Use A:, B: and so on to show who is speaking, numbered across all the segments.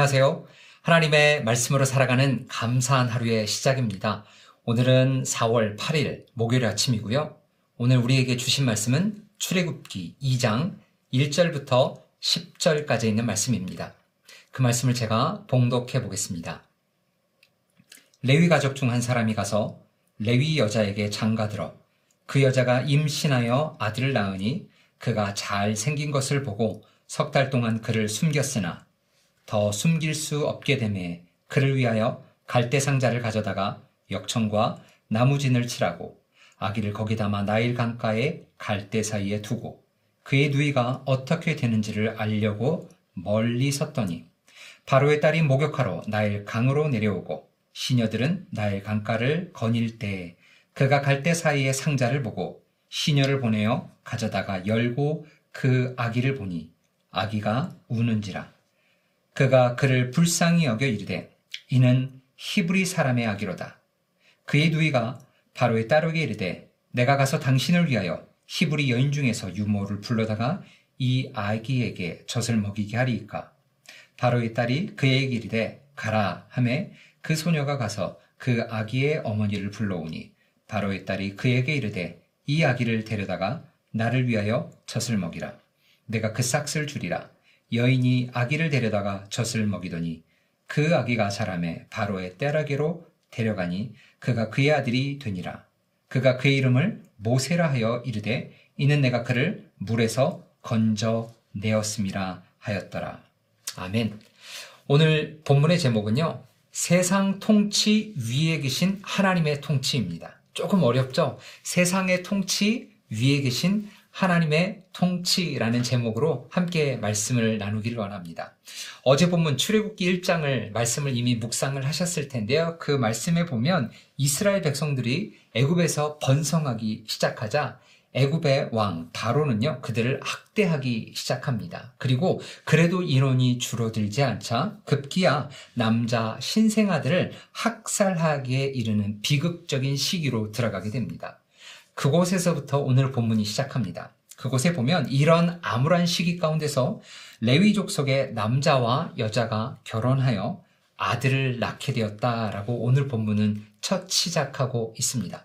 A: 안녕하세요. 하나님의 말씀으로 살아가는 감사한 하루의 시작입니다. 오늘은 4월 8일 목요일 아침이고요. 오늘 우리에게 주신 말씀은 출애굽기 2장 1절부터 10절까지 있는 말씀입니다. 그 말씀을 제가 봉독해 보겠습니다. 레위 가족 중 한 사람이 가서 레위 여자에게 장가들어 그 여자가 임신하여 아들을 낳으니 그가 잘 생긴 것을 보고 석 달 동안 그를 숨겼으나 더 숨길 수 없게 되매 그를 위하여 갈대 상자를 가져다가 역청과 나무진을 칠하고 아기를 거기 담아 나일 강가에 갈대 사이에 두고 그의 누이가 어떻게 되는지를 알려고 멀리 섰더니 바로의 딸이 목욕하러 나일 강으로 내려오고 시녀들은 나일 강가를 거닐 때 그가 갈대 사이에 상자를 보고 시녀를 보내어 가져다가 열고 그 아기를 보니 아기가 우는지라 그가 그를 불쌍히 여겨 이르되 이는 히브리 사람의 아기로다. 그의 누이가 바로의 딸에게 이르되 내가 가서 당신을 위하여 히브리 여인 중에서 유모를 불러다가 이 아기에게 젖을 먹이게 하리이까. 바로의 딸이 그에게 이르되 가라 하매 그 소녀가 가서 그 아기의 어머니를 불러오니 바로의 딸이 그에게 이르되 이 아기를 데려다가 나를 위하여 젖을 먹이라. 내가 그 싹을 주리라. 여인이 아기를 데려다가 젖을 먹이더니 그 아기가 자라매 바로의 떼라게로 데려가니 그가 그의 아들이 되니라. 그가 그의 이름을 모세라 하여 이르되 이는 내가 그를 물에서 건져 내었음이라 하였더라. 아멘. 오늘 본문의 제목은요. 세상 통치 위에 계신 하나님의 통치입니다. 조금 어렵죠? 세상의 통치 위에 계신 하나님의 통치라는 제목으로 함께 말씀을 나누기를 원합니다. 어제 본문 출애굽기 1장을 말씀을 이미 묵상을 하셨을 텐데요. 그 말씀에 보면 이스라엘 백성들이 애굽에서 번성하기 시작하자 애굽의 왕 다로는요 그들을 학대하기 시작합니다. 그리고 그래도 인원이 줄어들지 않자 급기야 남자 신생아들을 학살하기에 이르는 비극적인 시기로 들어가게 됩니다. 그곳에서부터 오늘 본문이 시작합니다. 그곳에 보면 이런 암울한 시기 가운데서 레위족 속의 남자와 여자가 결혼하여 아들을 낳게 되었다라고 오늘 본문은 첫 시작하고 있습니다.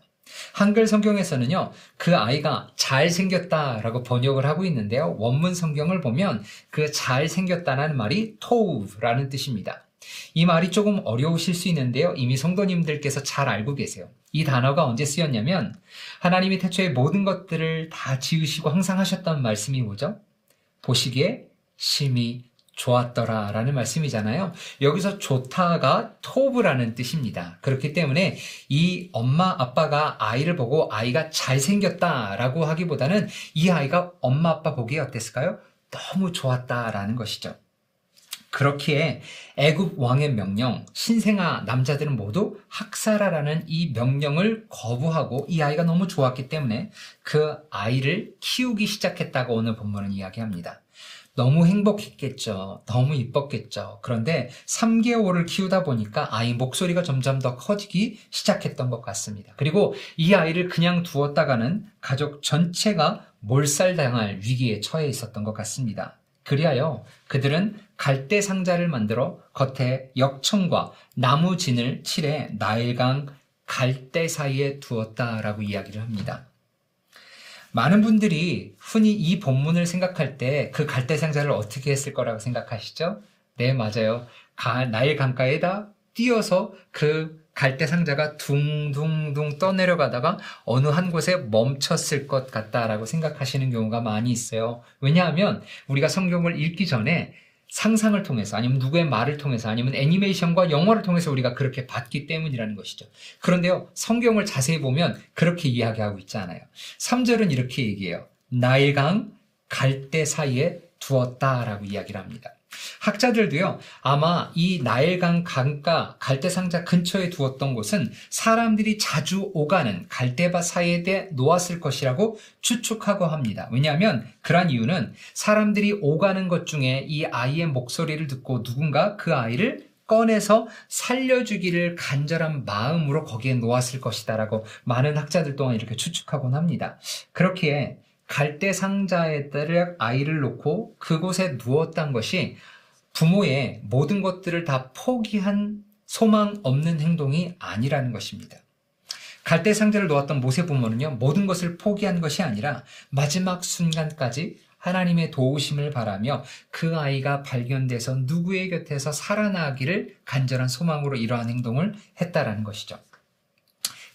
A: 한글 성경에서는요, 그 아이가 잘생겼다라고 번역을 하고 있는데요. 원문 성경을 보면 그 잘생겼다는 말이 토우라는 뜻입니다. 이 말이 조금 어려우실 수 있는데요. 이미 성도님들께서 잘 알고 계세요. 이 단어가 언제 쓰였냐면 하나님이 태초에 모든 것들을 다 지으시고 항상 하셨던 말씀이 뭐죠? 보시기에 심히 좋았더라 라는 말씀이잖아요. 여기서 좋다가 토브라는 뜻입니다. 그렇기 때문에 이 엄마 아빠가 아이를 보고 아이가 잘생겼다 라고 하기보다는 이 아이가 엄마 아빠 보기에 어땠을까요? 너무 좋았다 라는 것이죠. 그렇기에 애굽 왕의 명령, 신생아 남자들은 모두 학살하라는 이 명령을 거부하고 이 아이가 너무 좋았기 때문에 그 아이를 키우기 시작했다고 오늘 본문은 이야기합니다. 너무 행복했겠죠. 너무 이뻤겠죠. 그런데 3개월을 키우다 보니까 아이 목소리가 점점 더 커지기 시작했던 것 같습니다. 그리고 이 아이를 그냥 두었다가는 가족 전체가 몰살당할 위기에 처해 있었던 것 같습니다. 그리하여 그들은 갈대 상자를 만들어 겉에 역청과 나무 진을 칠해 나일강 갈대 사이에 두었다라고 이야기를 합니다. 많은 분들이 흔히 이 본문을 생각할 때 그 갈대 상자를 어떻게 했을 거라고 생각하시죠? 네, 맞아요. 나일 강가에다 띄어서 그 갈대 상자가 둥둥둥 떠내려가다가 어느 한 곳에 멈췄을 것 같다라고 생각하시는 경우가 많이 있어요. 왜냐하면 우리가 성경을 읽기 전에 상상을 통해서 아니면 누구의 말을 통해서 아니면 애니메이션과 영화를 통해서 우리가 그렇게 봤기 때문이라는 것이죠. 그런데요, 성경을 자세히 보면 그렇게 이야기하고 있지 않아요. 3절은 이렇게 얘기해요. 나일강 갈대 사이에 두었다라고 이야기를 합니다. 학자들도요, 아마 이 나일강 강가 갈대상자 근처에 두었던 곳은 사람들이 자주 오가는 갈대밭 사이에 놓았을 것이라고 추측하고 합니다. 왜냐하면 그러한 이유는 사람들이 오가는 것 중에 이 아이의 목소리를 듣고 누군가 그 아이를 꺼내서 살려주기를 간절한 마음으로 거기에 놓았을 것이다라고 많은 학자들 동안 이렇게 추측하곤 합니다. 그렇기에 갈대 상자에 아이를 놓고 그곳에 누웠던 것이 부모의 모든 것들을 다 포기한 소망 없는 행동이 아니라는 것입니다. 갈대 상자를 놓았던 모세 부모는요, 모든 것을 포기한 것이 아니라 마지막 순간까지 하나님의 도우심을 바라며 그 아이가 발견돼서 누구의 곁에서 살아나기를 간절한 소망으로 이러한 행동을 했다라는 것이죠.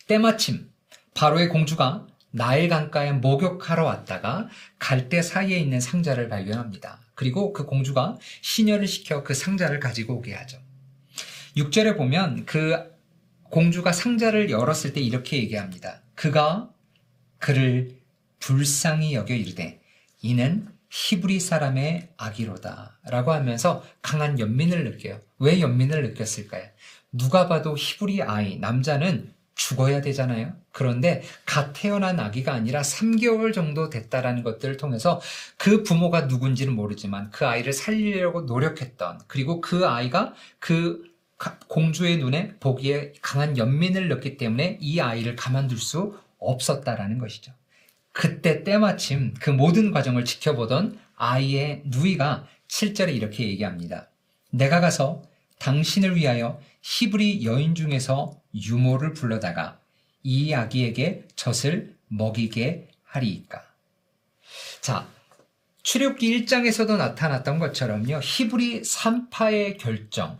A: 때마침 바로의 공주가 나일 강가에 목욕하러 왔다가 갈대 사이에 있는 상자를 발견합니다. 그리고 그 공주가 시녀를 시켜 그 상자를 가지고 오게 하죠. 6절에 보면 그 공주가 상자를 열었을 때 이렇게 얘기합니다. 그가 그를 불쌍히 여겨 이르되 이는 히브리 사람의 아기로다 라고 하면서 강한 연민을 느껴요. 왜 연민을 느꼈을까요? 누가 봐도 히브리 아이, 남자는 죽어야 되잖아요. 그런데 갓 태어난 아기가 아니라 3개월 정도 됐다라는 것들을 통해서 그 부모가 누군지는 모르지만 그 아이를 살리려고 노력했던 그리고 그 아이가 그 공주의 눈에 보기에 강한 연민을 넣기 때문에 이 아이를 가만둘 수 없었다라는 것이죠. 그때 때마침 그 모든 과정을 지켜보던 아이의 누이가 7절에 이렇게 얘기합니다. 내가 가서 당신을 위하여 히브리 여인 중에서 유모를 불러다가 이 아기에게 젖을 먹이게 하리이까. 자, 출애굽기 1장에서도 나타났던 것처럼요. 히브리 3파의 결정,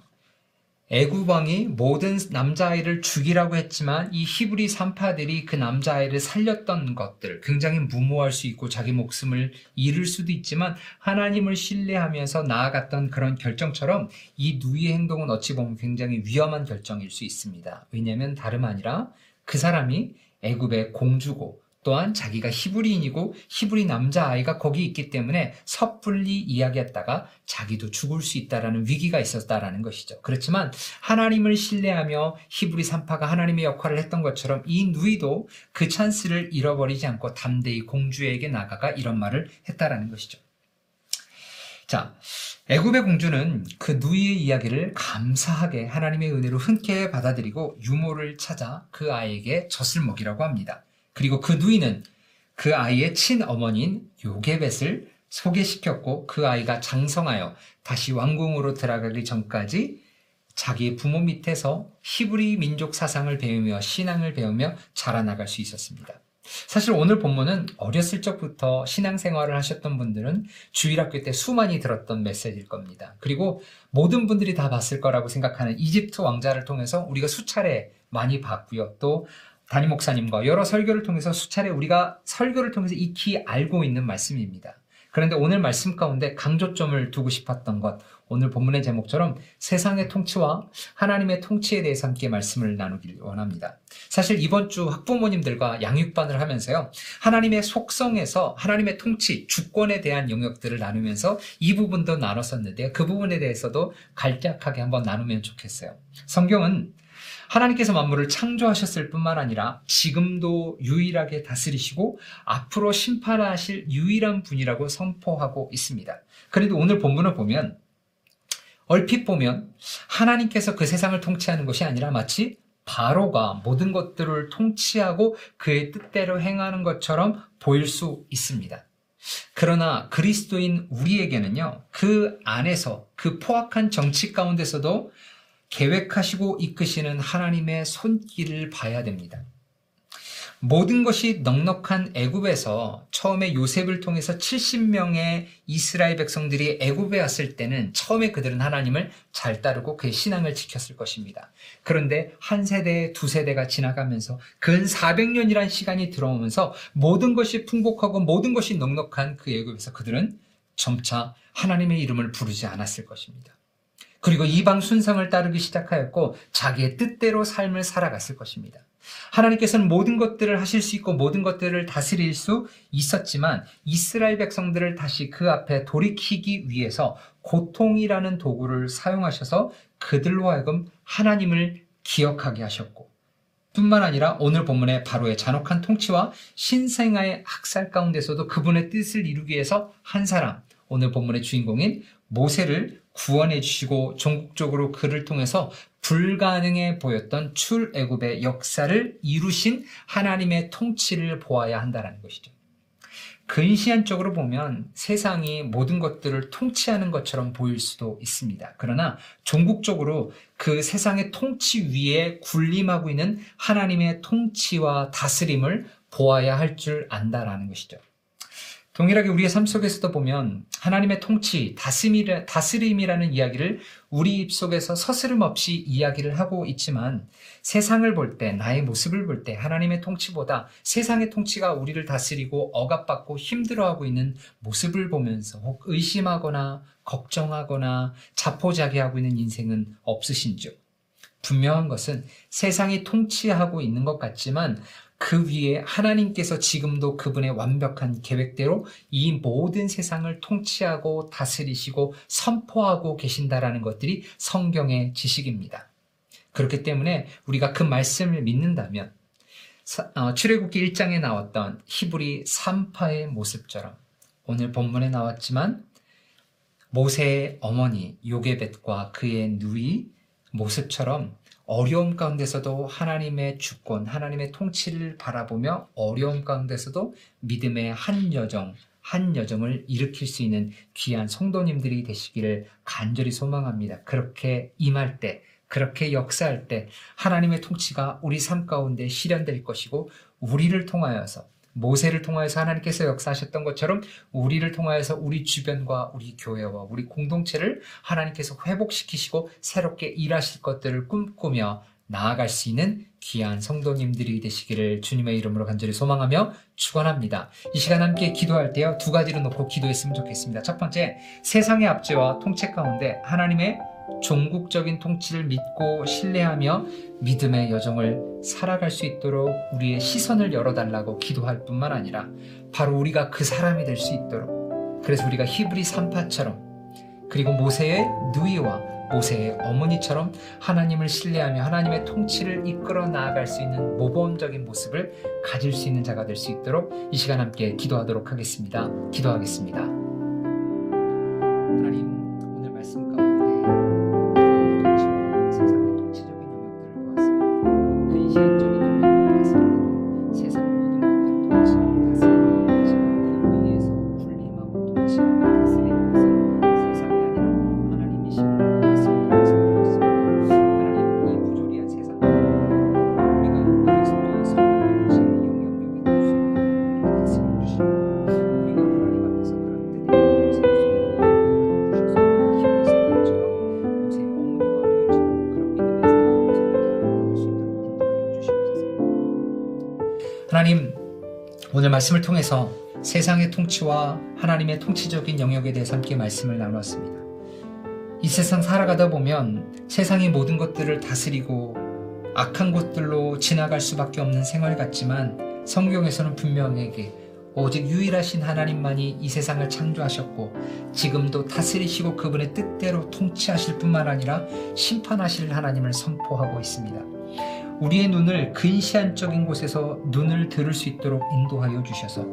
A: 애굽 왕이 모든 남자아이를 죽이라고 했지만 이 히브리 산파들이 그 남자아이를 살렸던 것들 굉장히 무모할 수 있고 자기 목숨을 잃을 수도 있지만 하나님을 신뢰하면서 나아갔던 그런 결정처럼 이 누이의 행동은 어찌 보면 굉장히 위험한 결정일 수 있습니다. 왜냐하면 다름 아니라 그 사람이 애굽의 공주고 또한 자기가 히브리인이고 히브리 남자아이가 거기 있기 때문에 섣불리 이야기했다가 자기도 죽을 수 있다라는 위기가 있었다라는 것이죠. 그렇지만 하나님을 신뢰하며 히브리 산파가 하나님의 역할을 했던 것처럼 이 누이도 그 찬스를 잃어버리지 않고 담대히 공주에게 나가가 이런 말을 했다라는 것이죠. 자, 애굽의 공주는 그 누이의 이야기를 감사하게 하나님의 은혜로 흔쾌히 받아들이고 유모를 찾아 그 아이에게 젖을 먹이라고 합니다. 그리고 그 누이는 그 아이의 친어머니인 요게벳을 소개시켰고 그 아이가 장성하여 다시 왕궁으로 들어가기 전까지 자기의 부모 밑에서 히브리 민족 사상을 배우며 신앙을 배우며 자라나갈 수 있었습니다. 사실 오늘 본문은 어렸을 적부터 신앙생활을 하셨던 분들은 주일학교 때 수많이 들었던 메시지일 겁니다. 그리고 모든 분들이 다 봤을 거라고 생각하는 이집트 왕자를 통해서 우리가 수차례 많이 봤고요. 또 담임 목사님과 여러 설교를 통해서 수차례 우리가 설교를 통해서 익히 알고 있는 말씀입니다. 그런데 오늘 말씀 가운데 강조점을 두고 싶었던 것, 오늘 본문의 제목처럼 세상의 통치와 하나님의 통치에 대해서 함께 말씀을 나누길 원합니다. 사실 이번 주 학부모님들과 양육반을 하면서요, 하나님의 속성에서 하나님의 통치, 주권에 대한 영역들을 나누면서 이 부분도 나눴었는데요. 그 부분에 대해서도 간략하게 한번 나누면 좋겠어요. 성경은 하나님께서 만물을 창조하셨을 뿐만 아니라 지금도 유일하게 다스리시고 앞으로 심판하실 유일한 분이라고 선포하고 있습니다. 그래도 오늘 본문을 보면 얼핏 보면 하나님께서 그 세상을 통치하는 것이 아니라 마치 바로가 모든 것들을 통치하고 그의 뜻대로 행하는 것처럼 보일 수 있습니다. 그러나 그리스도인 우리에게는요, 그 안에서 그 포악한 정치 가운데서도 계획하시고 이끄시는 하나님의 손길을 봐야 됩니다. 모든 것이 넉넉한 애굽에서 처음에 요셉을 통해서 70명의 이스라엘 백성들이 애굽에 왔을 때는 처음에 그들은 하나님을 잘 따르고 그의 신앙을 지켰을 것입니다. 그런데 한 세대, 두 세대가 지나가면서 근 400년이란 시간이 들어오면서 모든 것이 풍복하고 모든 것이 넉넉한 그 애굽에서 그들은 점차 하나님의 이름을 부르지 않았을 것입니다. 그리고 이방 순상을 따르기 시작하였고 자기의 뜻대로 삶을 살아갔을 것입니다. 하나님께서는 모든 것들을 하실 수 있고 모든 것들을 다스릴 수 있었지만 이스라엘 백성들을 다시 그 앞에 돌이키기 위해서 고통이라는 도구를 사용하셔서 그들로 하여금 하나님을 기억하게 하셨고 뿐만 아니라 오늘 본문의 바로의 잔혹한 통치와 신생아의 학살 가운데서도 그분의 뜻을 이루기 위해서 한 사람, 오늘 본문의 주인공인 모세를 구원해 주시고 전국적으로 그를 통해서 불가능해 보였던 출애굽의 역사를 이루신 하나님의 통치를 보아야 한다는 것이죠. 근시안적으로 보면 세상이 모든 것들을 통치하는 것처럼 보일 수도 있습니다. 그러나 종국적으로 그 세상의 통치 위에 군림하고 있는 하나님의 통치와 다스림을 보아야 할 줄 안다라는 것이죠. 동일하게 우리의 삶 속에서도 보면 하나님의 통치, 다스림이라는 이야기를 우리 입속에서 서스름 없이 이야기를 하고 있지만 세상을 볼 때, 나의 모습을 볼 때 하나님의 통치보다 세상의 통치가 우리를 다스리고 억압받고 힘들어하고 있는 모습을 보면서 혹 의심하거나 걱정하거나 자포자기하고 있는 인생은 없으신죠. 분명한 것은 세상이 통치하고 있는 것 같지만 그 위에 하나님께서 지금도 그분의 완벽한 계획대로 이 모든 세상을 통치하고 다스리시고 선포하고 계신다라는 것들이 성경의 지식입니다. 그렇기 때문에 우리가 그 말씀을 믿는다면 어, 출애굽기 1장에 나왔던 히브리 3파의 모습처럼 오늘 본문에 나왔지만 모세의 어머니 요게벳과 그의 누이 모습처럼 어려움 가운데서도 하나님의 주권, 하나님의 통치를 바라보며 어려움 가운데서도 믿음의 한 여정, 한 여정을 일으킬 수 있는 귀한 성도님들이 되시기를 간절히 소망합니다. 그렇게 임할 때, 그렇게 역사할 때 하나님의 통치가 우리 삶 가운데 실현될 것이고 우리를 통하여서 모세를 통하여서 하나님께서 역사하셨던 것처럼 우리를 통하여서 우리 주변과 우리 교회와 우리 공동체를 하나님께서 회복시키시고 새롭게 일하실 것들을 꿈꾸며 나아갈 수 있는 귀한 성도님들이 되시기를 주님의 이름으로 간절히 소망하며 축원합니다. 이 시간 함께 기도할 때요 두 가지를 놓고 기도했으면 좋겠습니다. 첫 번째 세상의 압제와 통치 가운데 하나님의 종국적인 통치를 믿고 신뢰하며 믿음의 여정을 살아갈 수 있도록 우리의 시선을 열어달라고 기도할 뿐만 아니라 바로 우리가 그 사람이 될 수 있도록 그래서 우리가 히브리 3파처럼 그리고 모세의 누이와 모세의 어머니처럼 하나님을 신뢰하며 하나님의 통치를 이끌어 나아갈 수 있는 모범적인 모습을 가질 수 있는 자가 될 수 있도록 이 시간 함께 기도하도록 하겠습니다. 기도하겠습니다. 오늘 말씀을 통해서 세상의 통치와 하나님의 통치적인 영역에 대해서 함께 말씀을 나누었습니다. 이 세상 살아가다 보면 세상의 모든 것들을 다스리고 악한 것들로 지나갈 수밖에 없는 생활 같지만 성경에서는 분명하게 오직 유일하신 하나님만이 이 세상을 창조하셨고 지금도 다스리시고 그분의 뜻대로 통치하실 뿐만 아니라 심판하실 하나님을 선포하고 있습니다. 우리의 눈을 근시안적인 곳에서 눈을 들을 수 있도록 인도하여 주셔서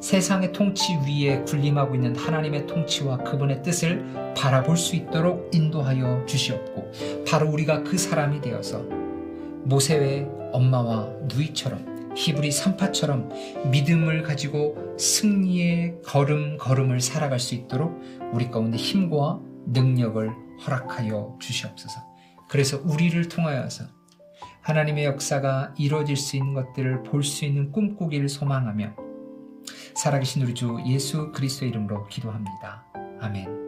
A: 세상의 통치 위에 군림하고 있는 하나님의 통치와 그분의 뜻을 바라볼 수 있도록 인도하여 주시옵고 바로 우리가 그 사람이 되어서 모세의 엄마와 누이처럼 히브리 3파처럼 믿음을 가지고 승리의 걸음 걸음을 살아갈 수 있도록 우리 가운데 힘과 능력을 허락하여 주시옵소서. 그래서 우리를 통하여서 하나님의 역사가 이루어질 수 있는 것들을 볼 수 있는 꿈꾸기를 소망하며 살아계신 우리 주 예수 그리스도의 이름으로 기도합니다. 아멘.